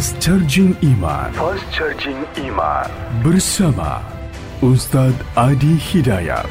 Fast Charging Iman Fast Charging Iman bersama Ustadz Adi Hidayat.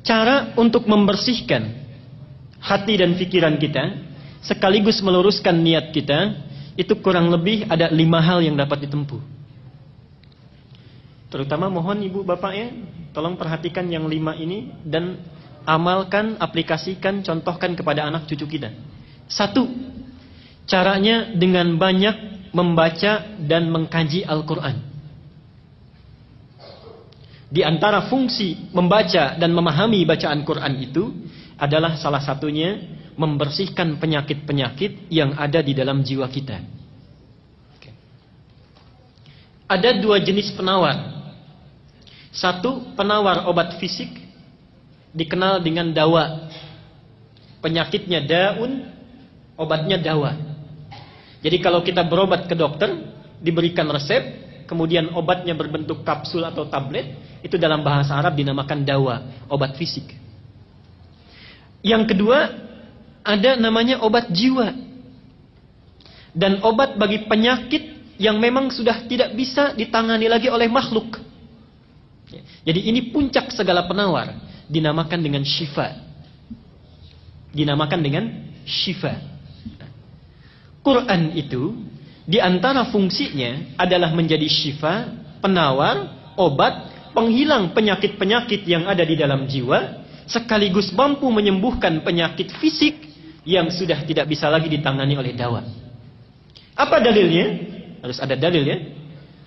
Cara untuk membersihkan hati dan pikiran kita, sekaligus meluruskan niat kita, itu kurang lebih ada lima hal yang dapat ditempuh. Terutama mohon ibu bapak ya, tolong perhatikan yang lima ini dan amalkan, aplikasikan, contohkan kepada anak cucu kita. Satu, caranya dengan banyak membaca dan mengkaji Al-Quran. Di antara fungsi membaca dan memahami bacaan Quran itu adalah salah satunya membersihkan penyakit-penyakit yang ada di dalam jiwa kita. Ada dua jenis penawar. Satu, penawar obat fisik dikenal dengan dawa. Penyakitnya daun, obatnya dawa. Jadi kalau kita berobat ke dokter, diberikan resep, kemudian obatnya berbentuk kapsul atau tablet, itu dalam bahasa Arab dinamakan dawa, obat fisik. Yang kedua, ada namanya obat jiwa. Dan obat bagi penyakit yang memang sudah tidak bisa ditangani lagi oleh makhluk. Jadi ini puncak segala penawar, dinamakan dengan syifa. Dinamakan dengan syifa. Quran itu di antara fungsinya adalah menjadi syifa, penawar, obat, penghilang penyakit-penyakit yang ada di dalam jiwa, sekaligus mampu menyembuhkan penyakit fisik yang sudah tidak bisa lagi ditangani oleh dawa. Apa dalilnya? Harus ada dalil ya.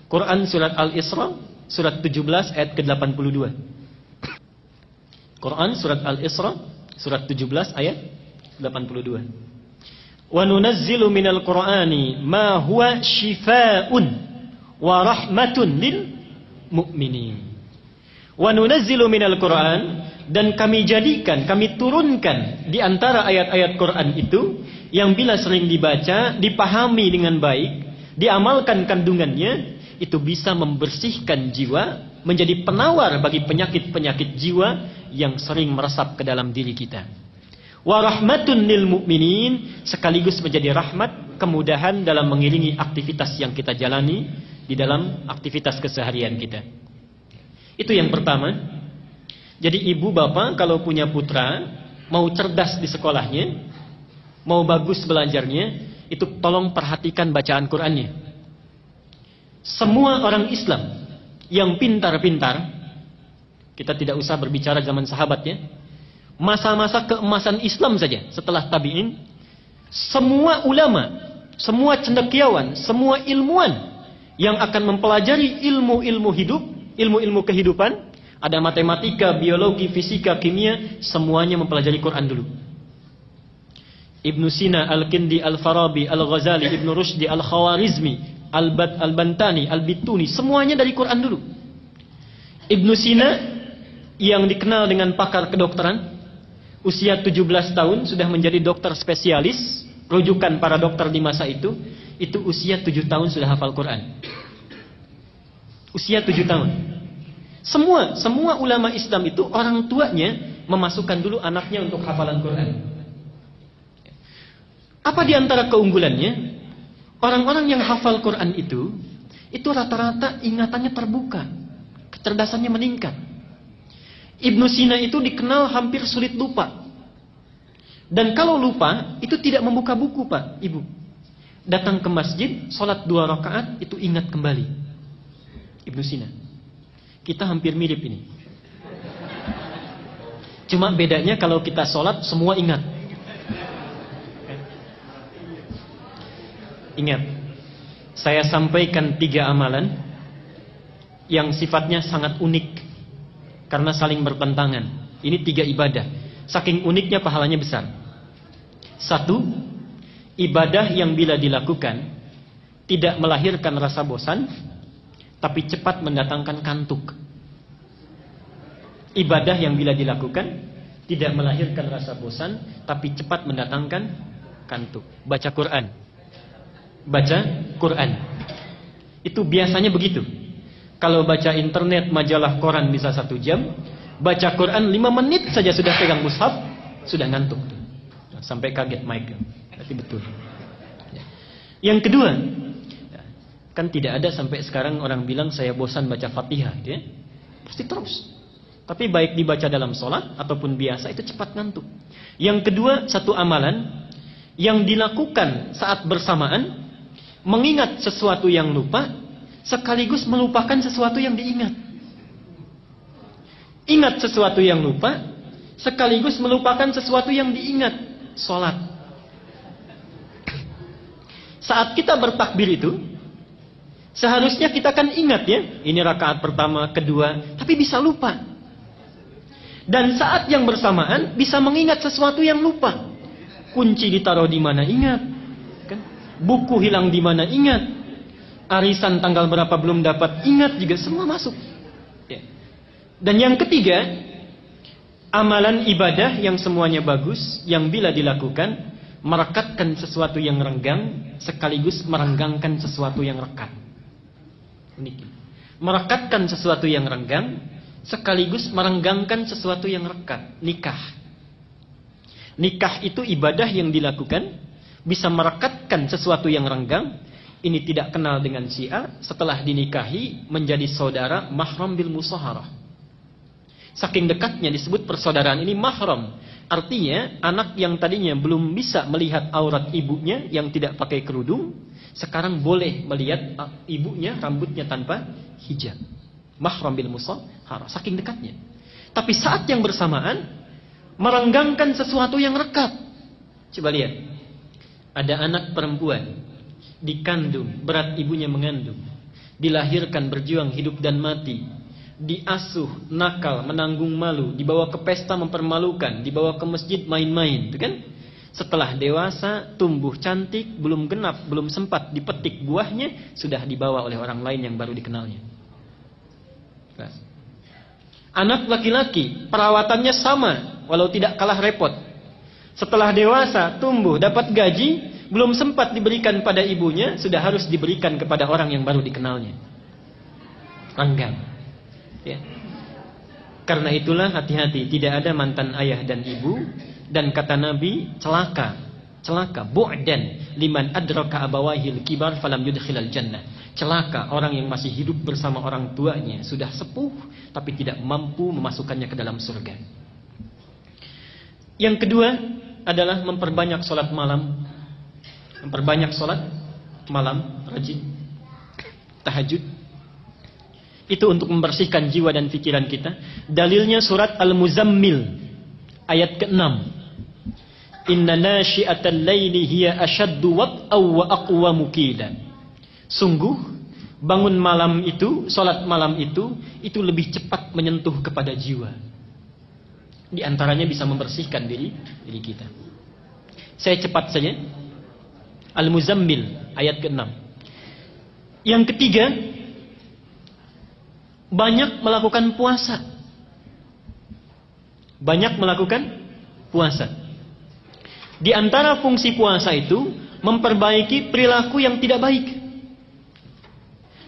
Quran surat Al-Isra surat 17 ayat ke-82. Quran surat Al-Isra surat 17 ayat 82. Wa nunazzilu minal Qur'ani ma huwa shifaa'un wa rahmatun lil mu'minin. Wa nunazzilu minal Qur'an dan kami jadikan, kami turunkan di antara ayat-ayat Quran itu yang bila sering dibaca, dipahami dengan baik, diamalkan kandungannya, itu bisa membersihkan jiwa, menjadi penawar bagi penyakit-penyakit jiwa yang sering meresap ke dalam diri kita wa rahmatun lil mu'minin sekaligus menjadi rahmat kemudahan dalam mengiringi aktivitas yang kita jalani di dalam aktivitas keseharian kita. Itu yang pertama. Jadi ibu bapak kalau punya putra mau cerdas di sekolahnya, mau bagus belajarnya, itu tolong perhatikan bacaan Qur'annya. Semua orang Islam yang pintar-pintar, kita tidak usah berbicara zaman sahabat ya, masa-masa keemasan Islam saja setelah tabi'in semua ulama semua cendekiawan semua ilmuwan yang akan mempelajari ilmu-ilmu hidup ilmu-ilmu kehidupan ada matematika, biologi, fisika, kimia semuanya mempelajari Quran dulu Ibnu Sina, Al-Kindi, Al-Farabi, Al-Ghazali, Ibnu Rushdi, Al-Khawarizmi Al-Bantani, Al-Bituni semuanya dari Quran dulu Ibnu Sina yang dikenal dengan pakar kedokteran usia 17 tahun sudah menjadi dokter spesialis, rujukan para dokter di masa itu, itu usia 7 tahun sudah hafal Quran. Usia 7 tahun. Semua semua ulama Islam itu orang tuanya memasukkan dulu anaknya untuk hafalan Quran. Apa di antara keunggulannya? Orang-orang yang hafal Quran itu itu rata-rata ingatannya terbuka, kecerdasannya meningkat. Ibnu Sina itu dikenal hampir sulit lupa. Dan kalau lupa, itu tidak membuka buku Pak, Ibu. Datang ke masjid, sholat dua rakaat, itu ingat kembali. Ibnu Sina. Kita hampir mirip ini. Cuma bedanya kalau kita sholat, semua ingat. Ingat, saya sampaikan tiga amalan yang sifatnya sangat unik karena saling bertentangan. Ini tiga ibadah. Saking uniknya pahalanya besar. Satu, ibadah yang bila dilakukan tidak melahirkan rasa bosan, tapi cepat mendatangkan kantuk. Ibadah yang bila dilakukan tidak melahirkan rasa bosan, tapi cepat mendatangkan kantuk. Baca Quran. baca Quran. Itu biasanya begitu. Kalau baca internet, majalah, koran bisa satu jam, baca Quran lima menit saja sudah pegang mushaf, sudah ngantuk. Sampai kaget mic. Berarti betul. Ya. Yang kedua, kan tidak ada sampai sekarang orang bilang saya bosan baca Fatihah, gitu ya. Pasti terus. Tapi baik dibaca dalam sholat ataupun biasa itu cepat ngantuk. Yang kedua, satu amalan yang dilakukan saat bersamaan mengingat sesuatu yang lupa sekaligus melupakan sesuatu yang diingat. Ingat sesuatu yang lupa sekaligus melupakan sesuatu yang diingat. Sholat. Saat kita bertakbir itu, seharusnya kita kan ingat ya, ini rakaat pertama, kedua, tapi bisa lupa. Dan saat yang bersamaan bisa mengingat sesuatu yang lupa. Kunci ditaruh di mana ingat. Kan? Buku hilang di mana ingat. Arisan tanggal berapa belum dapat ingat juga semua masuk. Ya. Dan yang ketiga, amalan ibadah yang semuanya bagus, yang bila dilakukan merekatkan sesuatu yang renggang sekaligus merenggangkan sesuatu yang rekat. Ini. Merekatkan sesuatu yang renggang sekaligus merenggangkan sesuatu yang rekat, nikah. Nikah itu ibadah yang dilakukan bisa merekatkan sesuatu yang renggang ini tidak kenal dengan si A, setelah dinikahi menjadi saudara mahram bil musaharah. Saking dekatnya disebut persaudaraan ini mahram. Artinya anak yang tadinya belum bisa melihat aurat ibunya yang tidak pakai kerudung, sekarang boleh melihat ibunya rambutnya tanpa hijab. Mahram bil musaharah. Saking dekatnya. Tapi saat yang bersamaan merenggangkan sesuatu yang rekat. Coba lihat. Ada anak perempuan dikandung, berat ibunya mengandung, dilahirkan berjuang hidup dan mati, diasuh, nakal, menanggung malu, dibawa ke pesta mempermalukan, dibawa ke masjid main-main, itu kan? Setelah dewasa, tumbuh cantik, belum genap, belum sempat dipetik buahnya, sudah dibawa oleh orang lain yang baru dikenalnya. Anak laki-laki, perawatannya sama, walau tidak kalah repot. Setelah dewasa, tumbuh, dapat gaji, belum sempat diberikan pada ibunya, sudah harus diberikan kepada orang yang baru dikenalnya. Renggang. Ya. Karena itulah hati-hati, tidak ada mantan ayah dan ibu dan kata Nabi celaka, celaka bu'dan liman adraka abawahil kibar falam yudkhilal jannah. Celaka orang yang masih hidup bersama orang tuanya sudah sepuh tapi tidak mampu memasukkannya ke dalam surga. Yang kedua adalah memperbanyak sholat malam memperbanyak sholat malam, rajin, tahajud. Itu untuk membersihkan jiwa dan pikiran kita. Dalilnya surat Al-Muzammil ayat ke-6. Inna nashi'atal laili hiya ashaddu wat'aw wa aqwamu qila. Sungguh bangun malam itu, sholat malam itu, itu lebih cepat menyentuh kepada jiwa. Di antaranya bisa membersihkan diri diri kita. Saya cepat saja Al-Muzammil ayat ke-6. Yang ketiga, banyak melakukan puasa. Banyak melakukan puasa. Di antara fungsi puasa itu memperbaiki perilaku yang tidak baik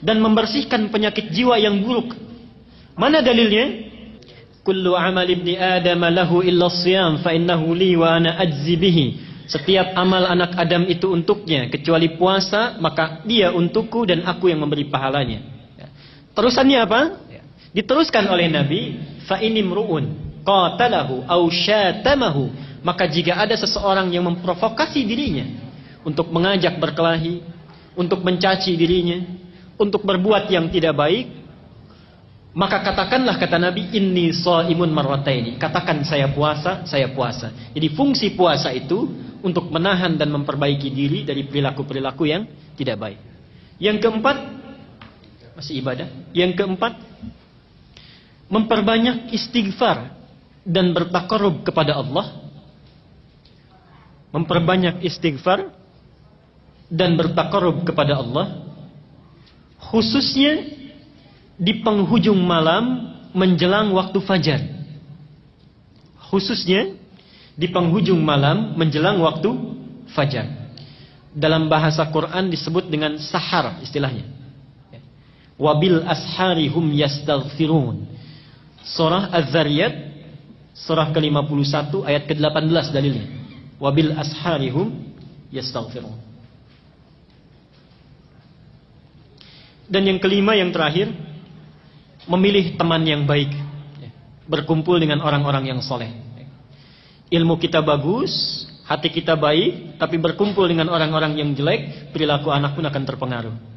dan membersihkan penyakit jiwa yang buruk. Mana dalilnya? Kullu amal ibni Adam lahu illa siyam fa innahu li wa ana ajzi bihi. Setiap amal anak Adam itu untuknya kecuali puasa maka dia untukku dan aku yang memberi pahalanya. Ya. Terusannya apa? Ya. Diteruskan oleh Nabi fa inimruun qatalahu au syatamahu maka jika ada seseorang yang memprovokasi dirinya untuk mengajak berkelahi, untuk mencaci dirinya, untuk berbuat yang tidak baik, maka katakanlah kata Nabi inni shaimun marrataini. Katakan saya puasa, saya puasa. Jadi fungsi puasa itu untuk menahan dan memperbaiki diri dari perilaku-perilaku yang tidak baik. Yang keempat, masih ibadah. Yang keempat, memperbanyak istighfar dan bertakarub kepada Allah. Memperbanyak istighfar dan bertakarub kepada Allah. Khususnya di penghujung malam menjelang waktu fajar. Khususnya di penghujung malam menjelang waktu fajar. dalam bahasa Quran disebut dengan sahar istilahnya. Wabil ashari hum yastaghfirun. Surah Az-Zariyat surah ke-51 ayat ke-18 dalilnya. Wabil ashari hum yastaghfirun. Dan yang kelima yang terakhir memilih teman yang baik. Berkumpul dengan orang-orang yang soleh. Ilmu kita bagus, hati kita baik, tapi berkumpul dengan orang-orang yang jelek, perilaku anak pun akan terpengaruh.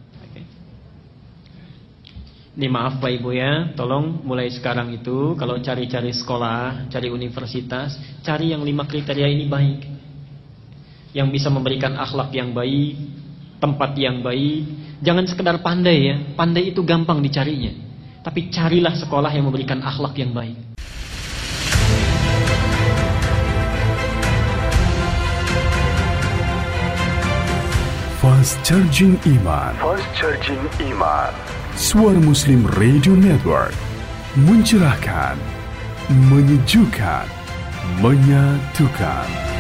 Ini maaf Pak Ibu ya, tolong mulai sekarang itu kalau cari-cari sekolah, cari universitas, cari yang lima kriteria ini baik. Yang bisa memberikan akhlak yang baik, tempat yang baik. Jangan sekedar pandai ya, pandai itu gampang dicarinya. Tapi carilah sekolah yang memberikan akhlak yang baik. Fast Charging Iman. Fast Charging Iman. Suara Muslim Radio Network Mencerahkan Menyejukkan Menyatukan